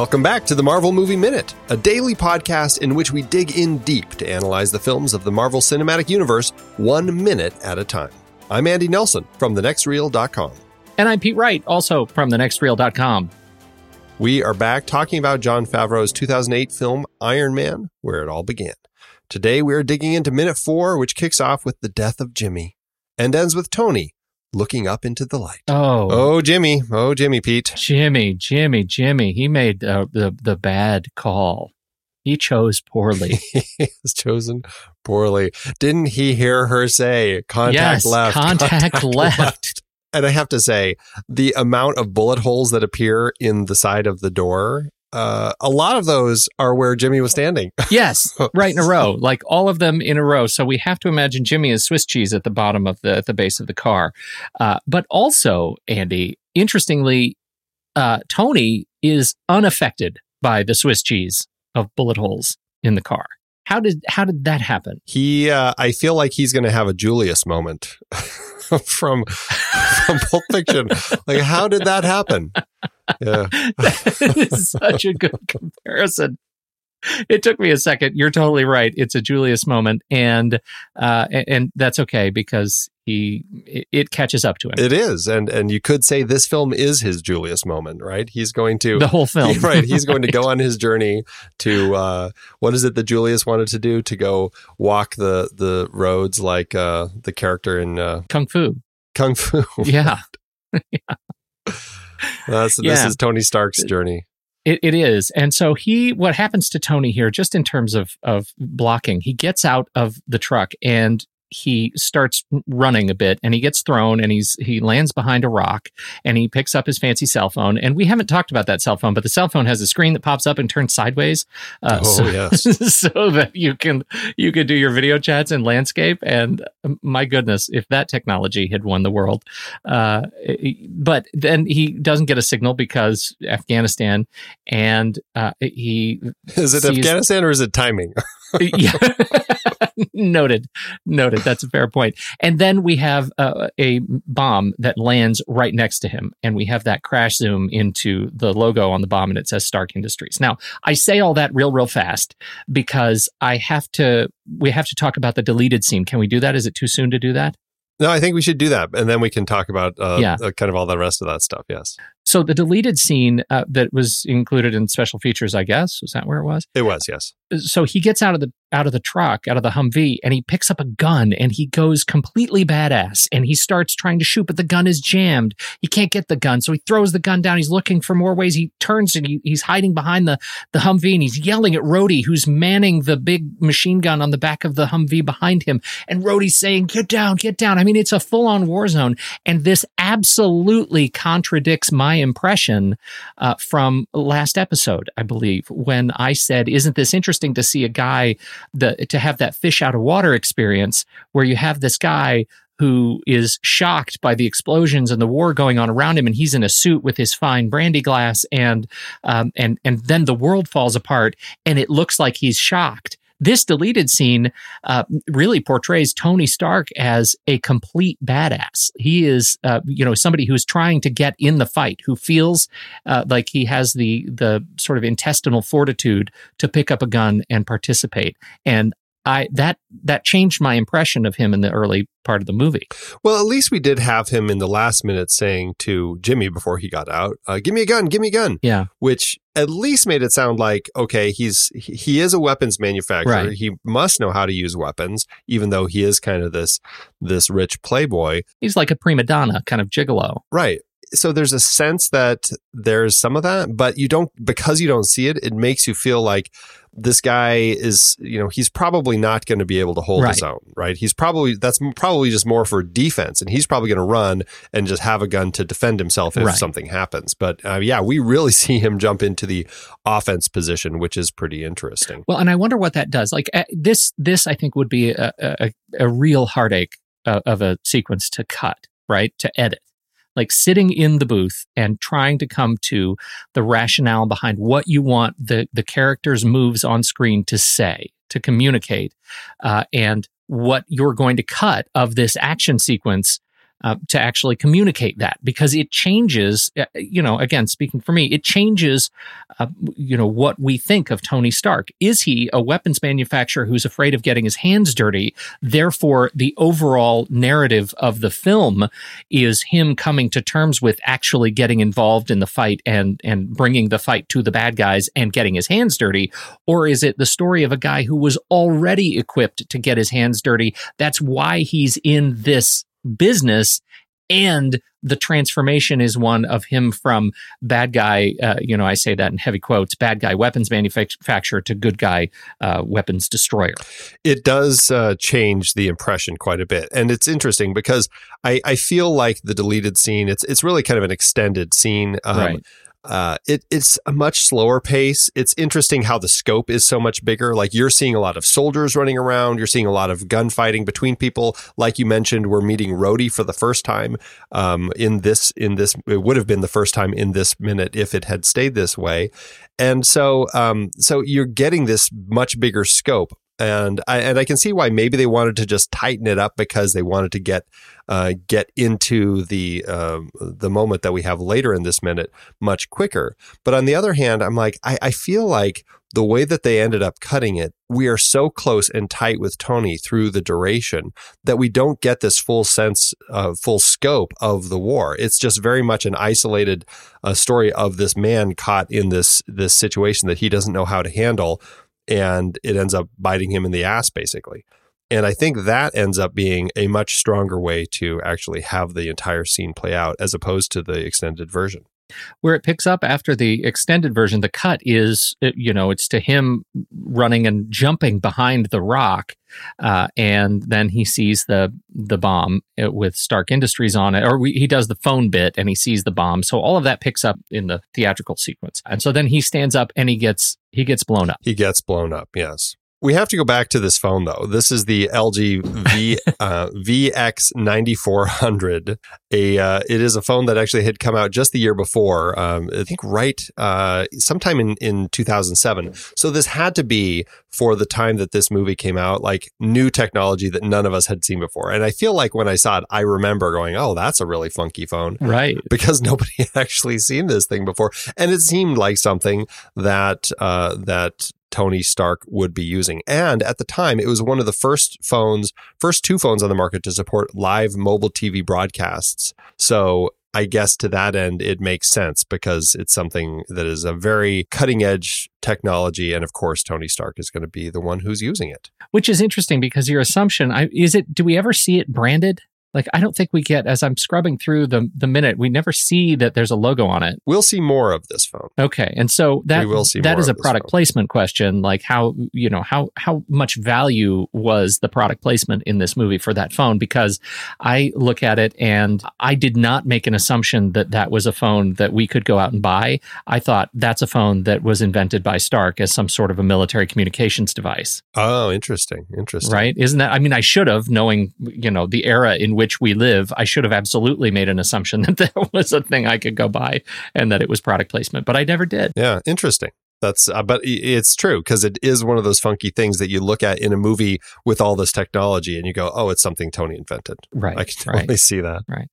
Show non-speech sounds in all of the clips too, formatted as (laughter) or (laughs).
Welcome back to the Marvel Movie Minute, a daily podcast in which we dig in deep to analyze the films of the Marvel Cinematic Universe one minute at a time. I'm Andy Nelson from thenextreel.com. And I'm Pete Wright, also from thenextreel.com. We are back talking about Jon Favreau's 2008 film Iron Man, where it all began. Today we are digging into minute four, which kicks off with the death of Jimmy and ends with Tony looking up into the light. Oh, Oh, Jimmy. Oh, Jimmy Pete. Jimmy, Jimmy, Jimmy. He made uh, the the bad call. He chose poorly. (laughs) he was chosen poorly. Didn't he hear her say contact yes, left? contact, left. And I have to say, the amount of bullet holes that appear in the side of the door, uh, a lot of those are where Jimmy was standing. (laughs) Yes, right in a row, (laughs) like all of them in a row. So we have to imagine Jimmy is Swiss cheese at the bottom of the at the base of the car. Uh, but also, Andy, interestingly, uh, Tony is unaffected by the Swiss cheese of bullet holes in the car. How did how did that happen? He, uh, I feel like he's going to have a Julius moment (laughs) from from Pulp Fiction. like, how did that happen? Yeah, (laughs) that is such a good comparison. It took me a second. You're totally right. It's a Julius moment, and uh, and that's okay because he it catches up to him. it is, and and you could say this film is his Julius moment, right? He's going to the whole film, (laughs) right? He's going to go (laughs) on his journey to uh, what is it that Julius wanted to do? To go walk the the roads like uh, the character in uh, Kung Fu. Kung Fu. Yeah. Yeah, Uh, That's, This is Tony Stark's journey. It, it is. And so he, what happens to Tony here, just in terms of, of blocking, he gets out of the truck and he starts running a bit and he gets thrown and he's he lands behind a rock and he picks up his fancy cell phone and we haven't talked about that cell phone but the cell phone has a screen that pops up and turns sideways uh, Oh, so, yes. (laughs) so that you can you can do your video chats in landscape and um, my goodness if that technology had won the world uh, but then he doesn't get a signal because Afghanistan and uh, he Is it Afghanistan or is it timing? (laughs) (laughs) yeah. (laughs) noted. Noted. That's a fair point. And then we have uh, a bomb that lands right next to him. And we have that crash zoom into the logo on the bomb and it says Stark Industries. Now, I say all that real, real fast because I have to, we have to talk about the deleted scene. Can we do that? Is it too soon to do that? No, I think we should do that, and then we can talk about uh, Yeah. uh, kind of all the rest of that stuff. Yes, So the deleted scene uh, that was included in special features, I guess, was that where it was? it was. Yes, so he gets out of the out of the truck, out of the Humvee, and he picks up a gun and he goes completely badass and he starts trying to shoot, but the gun is jammed. He can't get the gun, so he throws the gun down. He's looking for more ways. He turns and he, he's hiding behind the the Humvee and he's yelling at Rhodey, who's manning the big machine gun on the back of the Humvee behind him. And Rhodey's saying, "Get down, get down." I mean, it's a full on war zone, and this absolutely contradicts my impression uh, from last episode, I believe, when I said, "Isn't this interesting to see a guy the to have that fish out of water experience where you have this guy." Who is shocked by the explosions and the war going on around him, and he's in a suit with his fine brandy glass, and um, and and then the world falls apart, and it looks like he's shocked. This deleted scene uh, really portrays Tony Stark as a complete badass. He is, uh, you know, somebody who's trying to get in the fight, who feels uh, like he has the the sort of intestinal fortitude to pick up a gun and participate. And I that that changed my impression of him in the early part of the movie. Well, at least we did have him in the last minute saying to Jimmy before he got out, uh, "Give me a gun, give me a gun," Yeah, which at least made it sound like okay, he's he is a weapons manufacturer. Right. He must know how to use weapons, even though he is kind of this this rich playboy, he's like a prima donna, kind of gigolo. right? So there's a sense that there's some of that, but you don't because you don't see it. It makes you feel like this guy is, you know, he's probably not going to be able to hold his own, right? He's probably that's probably just more for defense, and he's probably going to run and just have a gun to defend himself if Right. something happens. But uh, yeah, we really (laughs) see him jump into the offense position, which is pretty interesting. Well, and I wonder what that does. Like uh, this, this I think would be a, a, a real heartache uh, of a sequence to cut, right? To edit. Like sitting in the booth and trying to come to the rationale behind what you want the the character's moves on screen to say, to communicate, uh, and what you're going to cut of this action sequence uh, to actually communicate that because it changes. uh, You know, again, speaking for me, it changes. Uh, you know what we think of Tony Stark. Is he a weapons manufacturer who's afraid of getting his hands dirty? Therefore, the overall narrative of the film is him coming to terms with actually getting involved in the fight and and bringing the fight to the bad guys and getting his hands dirty, or is it the story of a guy who was already equipped to get his hands dirty? That's why he's in this business and the transformation is one of him from bad guy uh, you know i say that in heavy quotes bad guy weapons manufacturer to good guy uh, weapons destroyer. It does uh, change the impression quite a bit. And it's interesting because I, I feel like the deleted scene it's it's really kind of an extended scene. Um, right uh, it, it's a much slower pace. It's interesting how the scope is so much bigger. Like you're seeing a lot of soldiers running around. You're seeing a lot of gunfighting between people. Like you mentioned, we're meeting Rhodey for the first time um, in this. In this, it would have been the first time in this minute if it had stayed this way. And so, um, so you're getting this much bigger scope and I and I can see why maybe they wanted to just tighten it up because they wanted to get uh, get into the uh, the moment that we have later in this minute much quicker. But on the other hand, I'm like I, I feel like the way that they ended up cutting it, we are so close and tight with Tony through the duration that we don't get this full sense, uh, full scope of the war. It's just very much an isolated uh, story of this man caught in this this situation that he doesn't know how to handle and it ends up biting him in the ass basically. And I think that ends up being a much stronger way to actually have the entire scene play out as opposed to the extended version. Where it picks up after the extended version, the cut is, you know, it's to him running and jumping behind the rock. Uh, and then he sees the the bomb uh, with Stark Industries on it, or we, he does the phone bit and he sees the bomb. So all of that picks up in the theatrical sequence, and so then he stands up and he gets he gets blown up. He gets blown up. Yes. We have to go back to this phone though. This is the LG v, (laughs) uh, VX9400. A uh, it is a phone that actually had come out just the year before. Um, I think right uh, sometime in in 2007. So this had to be for the time that this movie came out, like new technology that none of us had seen before. And I feel like when I saw it, I remember going, "Oh, that's a really funky phone," right? Because (laughs) nobody had actually seen this thing before, and it seemed like something that uh, that Tony Stark would be using. And at the time, it was one of the first phones, first two phones on the market to support live mobile TV broadcasts. So I guess to that end, it makes sense because it's something that is a very cutting edge technology. And of course, Tony Stark is going to be the one who's using it. Which is interesting because your assumption is it, do we ever see it branded? Like I don't think we get as I'm scrubbing through the the minute we never see that there's a logo on it. We'll see more of this phone. Okay, and so that we will see that is a product placement question. Like how you know how how much value was the product placement in this movie for that phone? Because I look at it and I did not make an assumption that that was a phone that we could go out and buy. I thought that's a phone that was invented by Stark as some sort of a military communications device. Oh, interesting, interesting. Right? Isn't that? I mean, I should have, knowing you know the era in which we live, I should have absolutely made an assumption (laughs) that that was a thing I could go buy and that it was product placement, but I never did. Yeah, interesting. That's uh, but it's true because it is one of those funky things that you look at in a movie with all this technology and you go, "Oh, it's something Tony invented." Right. I can (laughs) right. totally see that. Right.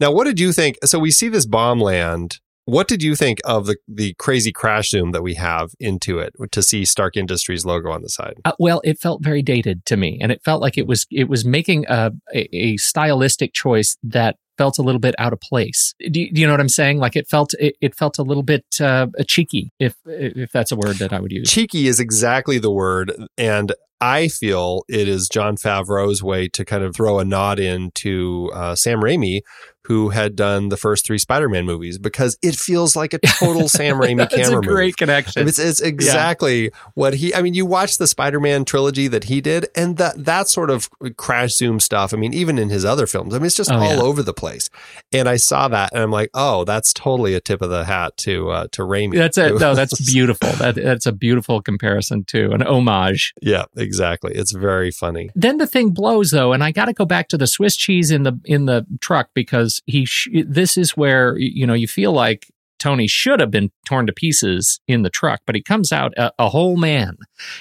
Now, what did you think? So we see this bomb land. What did you think of the the crazy crash zoom that we have into it to see Stark Industries logo on the side? Uh, well, it felt very dated to me, and it felt like it was it was making a, a, a stylistic choice that felt a little bit out of place. Do you, do you know what I'm saying? Like it felt it, it felt a little bit uh, cheeky, if if that's a word that I would use. Cheeky is exactly the word, and I feel it is Jon Favreau's way to kind of throw a nod into uh, Sam Raimi, who had done the first three Spider-Man movies, because it feels like a total (laughs) Sam Raimi That's camera a great move. connection. It's, it's exactly what he. I mean, you watch the Spider-Man trilogy that he did, and that that sort of crash zoom stuff. I mean, even in his other films, I mean, it's just Oh, all yeah. over the place. And I saw that, and I'm like, oh, that's totally a tip of the hat to uh, to Raimi. That's it. It No, that's (laughs) beautiful. That that's a beautiful comparison too, an homage. Yeah, exactly. It's very funny. Then the thing blows though, and I got to go back to the Swiss cheese in the in the truck because he. Sh- this is where you know you feel like Tony should have been torn to pieces in the truck, but he comes out a, a whole man,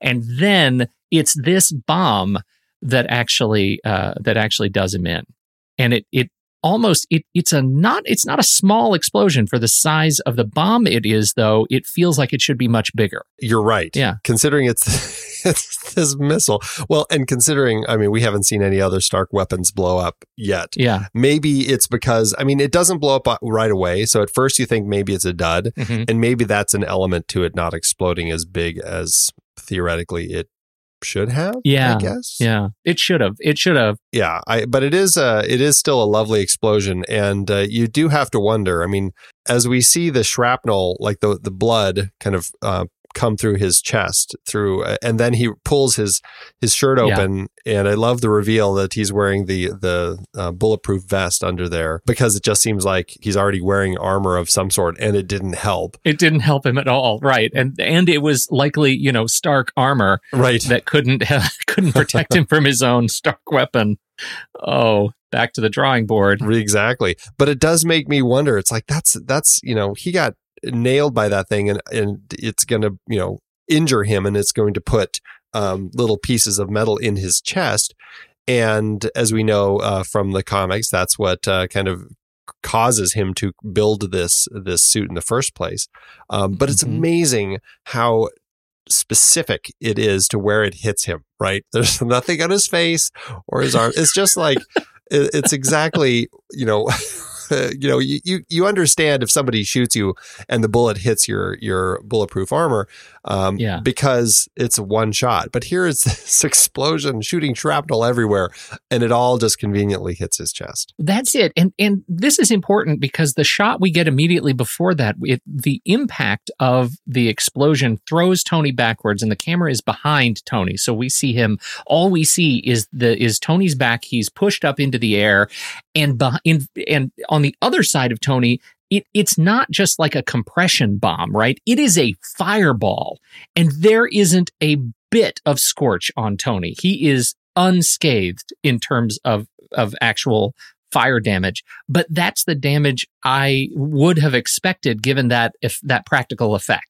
and then it's this bomb that actually uh, that actually does him in, and it it almost it, it's a not it's not a small explosion for the size of the bomb it is though it feels like it should be much bigger You're right. Yeah. Considering it's, (laughs) it's this missile. Well, and considering, I mean, we haven't seen any other Stark weapons blow up yet. yeah Maybe it's because, I mean, it doesn't blow up uh, right away. So at first you think maybe it's a dud. Mhm. And maybe that's an element to it not exploding as big as theoretically it should have. Yeah. I guess. yeah it should have it should have Yeah. I, but it is, uh, it is still a lovely explosion. And uh, you do have to wonder. I mean, as we see the shrapnel, like the, the blood kind of, uh, come through his chest through uh, and then he pulls his his shirt Yeah. open and i love the reveal that he's wearing the the uh, bulletproof vest under there because it just seems like he's already wearing armor of some sort and it didn't help it didn't help him at all right and and it was likely you know stark armor right that couldn't have, (laughs) couldn't protect him from his own stark weapon oh back to the drawing board Exactly. But it does make me wonder. It's like that's that's, you know, he got nailed by that thing and and it's going to, you know, injure him and it's going to put um, little pieces of metal in his chest. And as we know uh, from the comics, that's what uh, kind of causes him to build this this suit in the first place. Um, but it's Mhm. amazing how specific it is to where it hits him. Right? (laughs) There's nothing on his face or his arm. It's just like it- it's exactly you know (laughs) (laughs) you know you, you you understand if somebody shoots you and the bullet hits your your bulletproof armor um Yeah. because it's one shot but here is (laughs) this explosion shooting shrapnel everywhere and it all just conveniently hits his chest That's it. And and this is important because the shot we get immediately before that, it, the impact of the explosion throws Tony backwards and the camera is behind Tony. So we see him all we see is the is Tony's back. He's pushed up into the air and behind and on the other side of Tony it, it's not just like a compression bomb, right? It is a fireball, and there isn't a bit of scorch on Tony. He is unscathed in terms of of actual fire damage, but that's the damage I would have expected given that if that practical effect.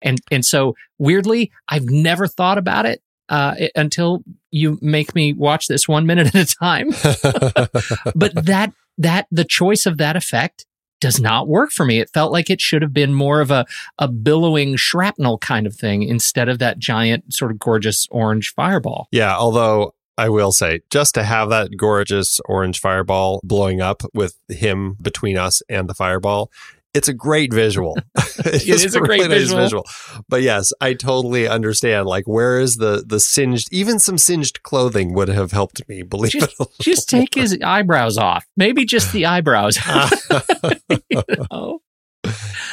And and so weirdly, I've never thought about it uh, it- until you make me watch this one minute at a time. (laughs) but that that the choice of that effect does not work for me. It felt like it should have been more of a a billowing shrapnel kind of thing instead of that giant sort of gorgeous orange fireball. yeah although I will say, just to have that gorgeous orange fireball blowing up with him between us and the fireball, it's a great visual. (laughs) it is a great visual. nice visual. But yes, I totally understand. Like, where is the the singed? Even some singed clothing would have helped me. Believe Just- it. Just take his eyebrows off. Maybe just the eyebrows. (laughs) (laughs) You know?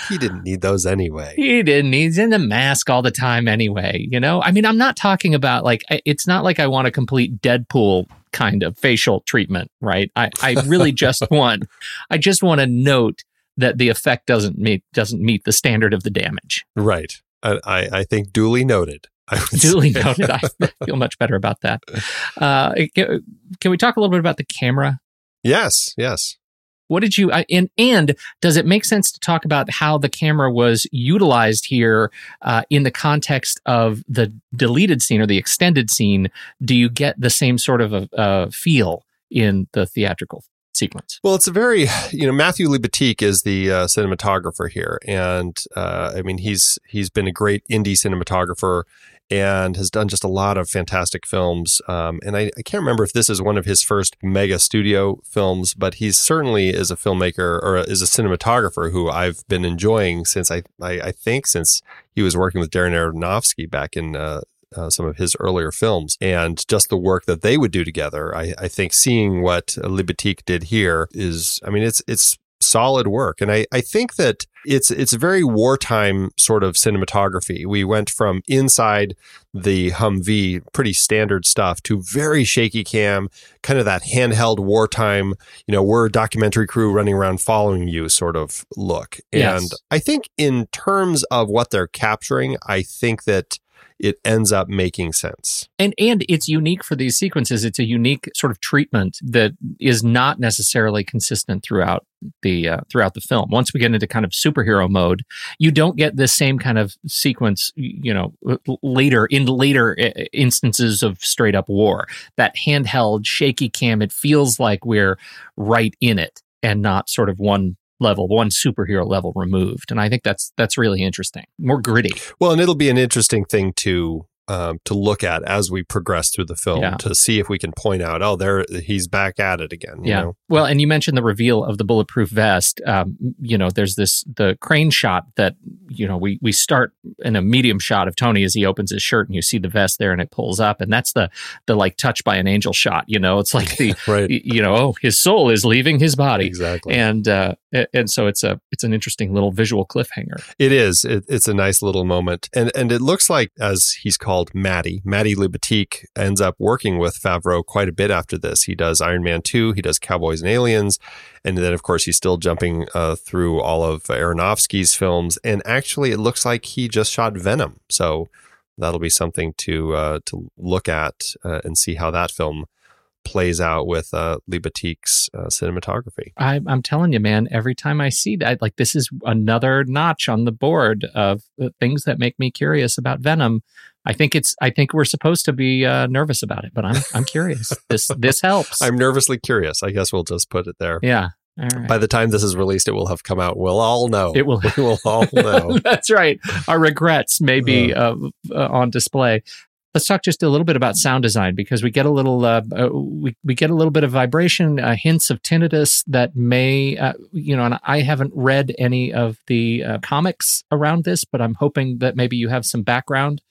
he didn't need those anyway. He didn't. He's in the mask all the time anyway. You know, I mean, I'm not talking about like, it's not like I want a complete Deadpool kind of facial treatment, right? I, I really just want, I just want to note that the effect doesn't meet, doesn't meet the standard of the damage. Right. I, I, think duly noted. I Duly say. noted. I feel much better about that. (laughs) Uh, can, can we talk a little bit about the camera? yes. Yes. What did you I- and and does it make sense to talk about how the camera was utilized here uh, in the context of the deleted scene or the extended scene? Do you get the same sort of a, uh feel in the theatrical sequence? Well, it's a very, you know, Matthew Libatique is the uh, cinematographer here, and uh, I mean, he's he's been a great indie cinematographer and has done just a lot of fantastic films. Um, and I, I can't remember if this is one of his first mega studio films, but he certainly is a filmmaker or is a cinematographer who I've been enjoying since I I, I think since he was working with Darren Aronofsky back in. Uh, uh, some of his earlier films and just the work that they would do together. I, I think seeing what Libatique did here is, I mean, it's it's solid work, and I, I think that it's it's a very wartime sort of cinematography. We went from inside the Humvee, pretty standard stuff, to very shaky cam, kind of that handheld wartime. You know, we're a documentary crew running around following you sort of look. Yes. And I think in terms of what they're capturing, I think that it ends up making sense. And and it's unique for these sequences. It's a unique sort of treatment that is not necessarily consistent throughout the uh, throughout the film. Once we get into kind of superhero mode, you don't get this same kind of sequence. You know, later in later instances of straight up war, that handheld shaky cam. It feels like we're right in it and not sort of one level, one superhero level removed. And I think that's that's really interesting, more gritty. Well, and it'll be an interesting thing to um, to look at as we progress through the film Yeah. to see if we can point out, oh, there he's back at it again. you Yeah. know? Well, and you mentioned the reveal of the bulletproof vest. Um, you know, there's this the crane shot that you know we we start in a medium shot of Tony as he opens his shirt and you see the vest there and it pulls up and that's the the like touch by an angel shot. You know, it's like the (laughs) right. you know oh his soul is leaving his body. Exactly. And uh, and so it's a it's an interesting little visual cliffhanger. It is. It, it's a nice little moment, and and it looks like as he's called Matty, Matty Libatique ends up working with Favreau quite a bit after this. He does Iron Man two, he does Cowboys and Aliens, and then of course he's still jumping uh, through all of Aronofsky's films. And actually, it looks like he just shot Venom, so that'll be something to uh, to look at uh, and see how that film plays out with uh, Libatique's uh, cinematography. I, I'm telling you, man. Every time I see that, like this is another notch on the board of things that make me curious about Venom. I think it's. I think we're supposed to be uh, nervous about it, but I'm. I'm curious. (laughs) this. This helps. I'm nervously curious. I guess we'll just put it there. yeah. Right. By the time this is released, it will have come out. We'll all know. It will. (laughs) We will all (laughs) know. That's right. Our regrets may be uh, uh, on display. Let's talk just a little bit about sound design because we get a little uh, uh, we we get a little bit of vibration, uh, hints of tinnitus that may uh, you know. And I haven't read any of the uh, comics around this, but I'm hoping that maybe you have some background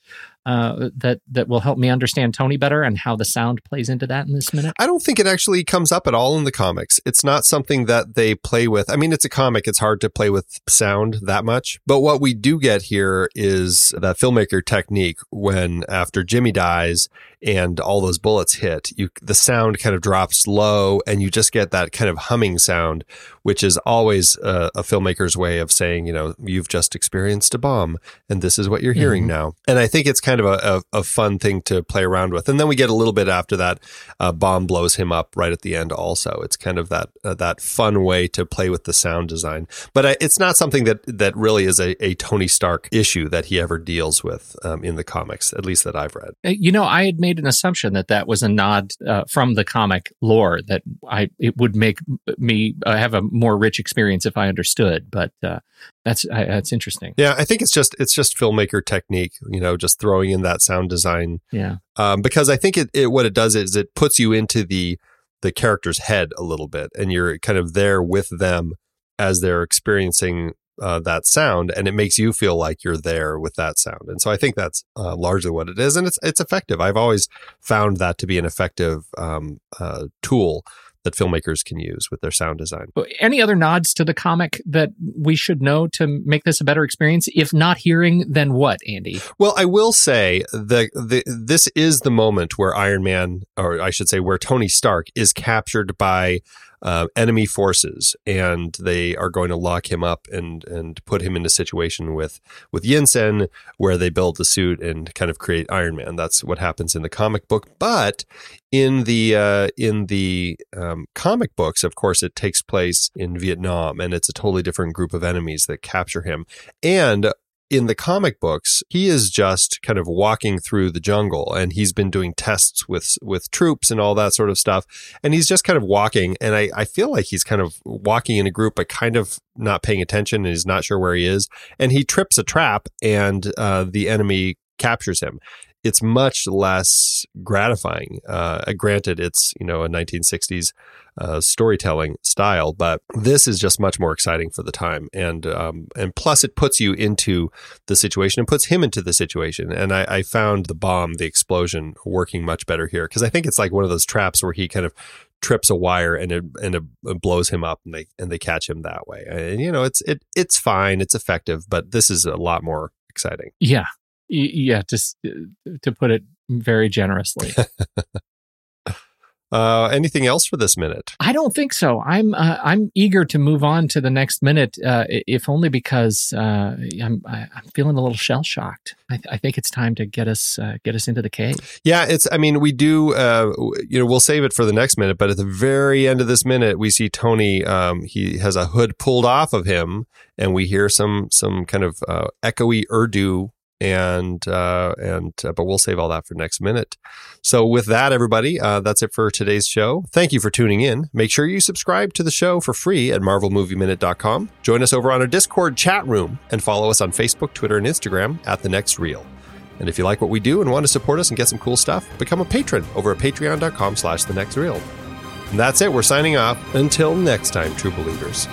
uh, that that will help me understand Tony better and how the sound plays into that in this minute. I don't think it actually comes up at all in the comics. It's not something that they play with. I mean, it's a comic. It's hard to play with sound that much. But what we do get here is that filmmaker technique when after Jimmy dies and all those bullets hit, you the sound kind of drops low and you just get that kind of humming sound, which is always a, a filmmaker's way of saying, you know, you've just experienced a bomb and this is what you're hearing Mhm. now. And I think it's kind of a, a, a fun thing to play around with. And then we get a little bit after that, uh, bomb blows him up right at the end. Also, it's kind of that uh, that fun way to play with the sound design. But uh, it's not something that that really is a, a Tony Stark issue that he ever deals with um, in the comics, at least that I've read. Uh, You know, I had made an assumption that that was a nod uh, from the comic lore that I it would make me uh, have a more rich experience if I understood. But uh, that's I, that's interesting. Yeah, I think it's just it's just filmmaker technique, you know, just throwing in that sound design Yeah, um, because I think it, it what it does is it puts you into the the character's head a little bit, and you're kind of there with them as they're experiencing uh, that sound, and it makes you feel like you're there with that sound. And so I think that's uh, largely what it is, and it's it's effective. I've always found that to be an effective um, uh, tool that filmmakers can use with their sound design. Any other nods to the comic that we should know to make this a better experience? If not hearing, then what, Andy? Well, I will say the, the this is the moment where Iron Man, or I should say, where Tony Stark is captured by uh, enemy forces, and they are going to lock him up and and put him in a situation with with Yinsen, where they build the suit and kind of create Iron Man. That's what happens in the comic book, but in the uh, in the um, comic books, of course, it takes place in Vietnam, and it's a totally different group of enemies that capture him. And in the comic books, he is just kind of walking through the jungle, and he's been doing tests with with troops and all that sort of stuff. And he's just kind of walking, and I, I feel like he's kind of walking in a group, but kind of not paying attention, and he's not sure where he is. And he trips a trap, and uh, the enemy captures him it's much less gratifying. Uh, granted, it's you know a 1960s uh, storytelling style, but this is just much more exciting for the time, and um, and plus it puts you into the situation and puts him into the situation. And I, I found the bomb, the explosion, working much better here because I think it's like one of those traps where he kind of trips a wire and it and it blows him up and they and they catch him that way. And you know, it's it it's fine, it's effective, but this is a lot more exciting. Yeah, yeah. Just uh, to put it very generously. (laughs) Uh, anything else for this minute? I don't think so. I'm uh, I'm eager to move on to the next minute, uh, if only because uh, I'm I'm feeling a little shell shocked. I, th- I, think it's time to get us uh, get us into the cave. Yeah, it's. I mean, we do. Uh, you know, we'll save it for the next minute. But at the very end of this minute, we see Tony. Um, he has a hood pulled off of him, and we hear some some kind of echoey Urdu and uh, and uh, but we'll save all that for next minute. So with that, everybody, uh, that's it for today's show. Thank you for tuning in. Make sure you subscribe to the show for free at MarvelMovieMinute.com. Join us over on our Discord chat room and follow us on Facebook, Twitter, and Instagram at the Next Reel. And if you like what we do and want to support us and get some cool stuff, become a patron over at patreon.com slash the next reel. And that's it. We're signing off. Until next time, true believers.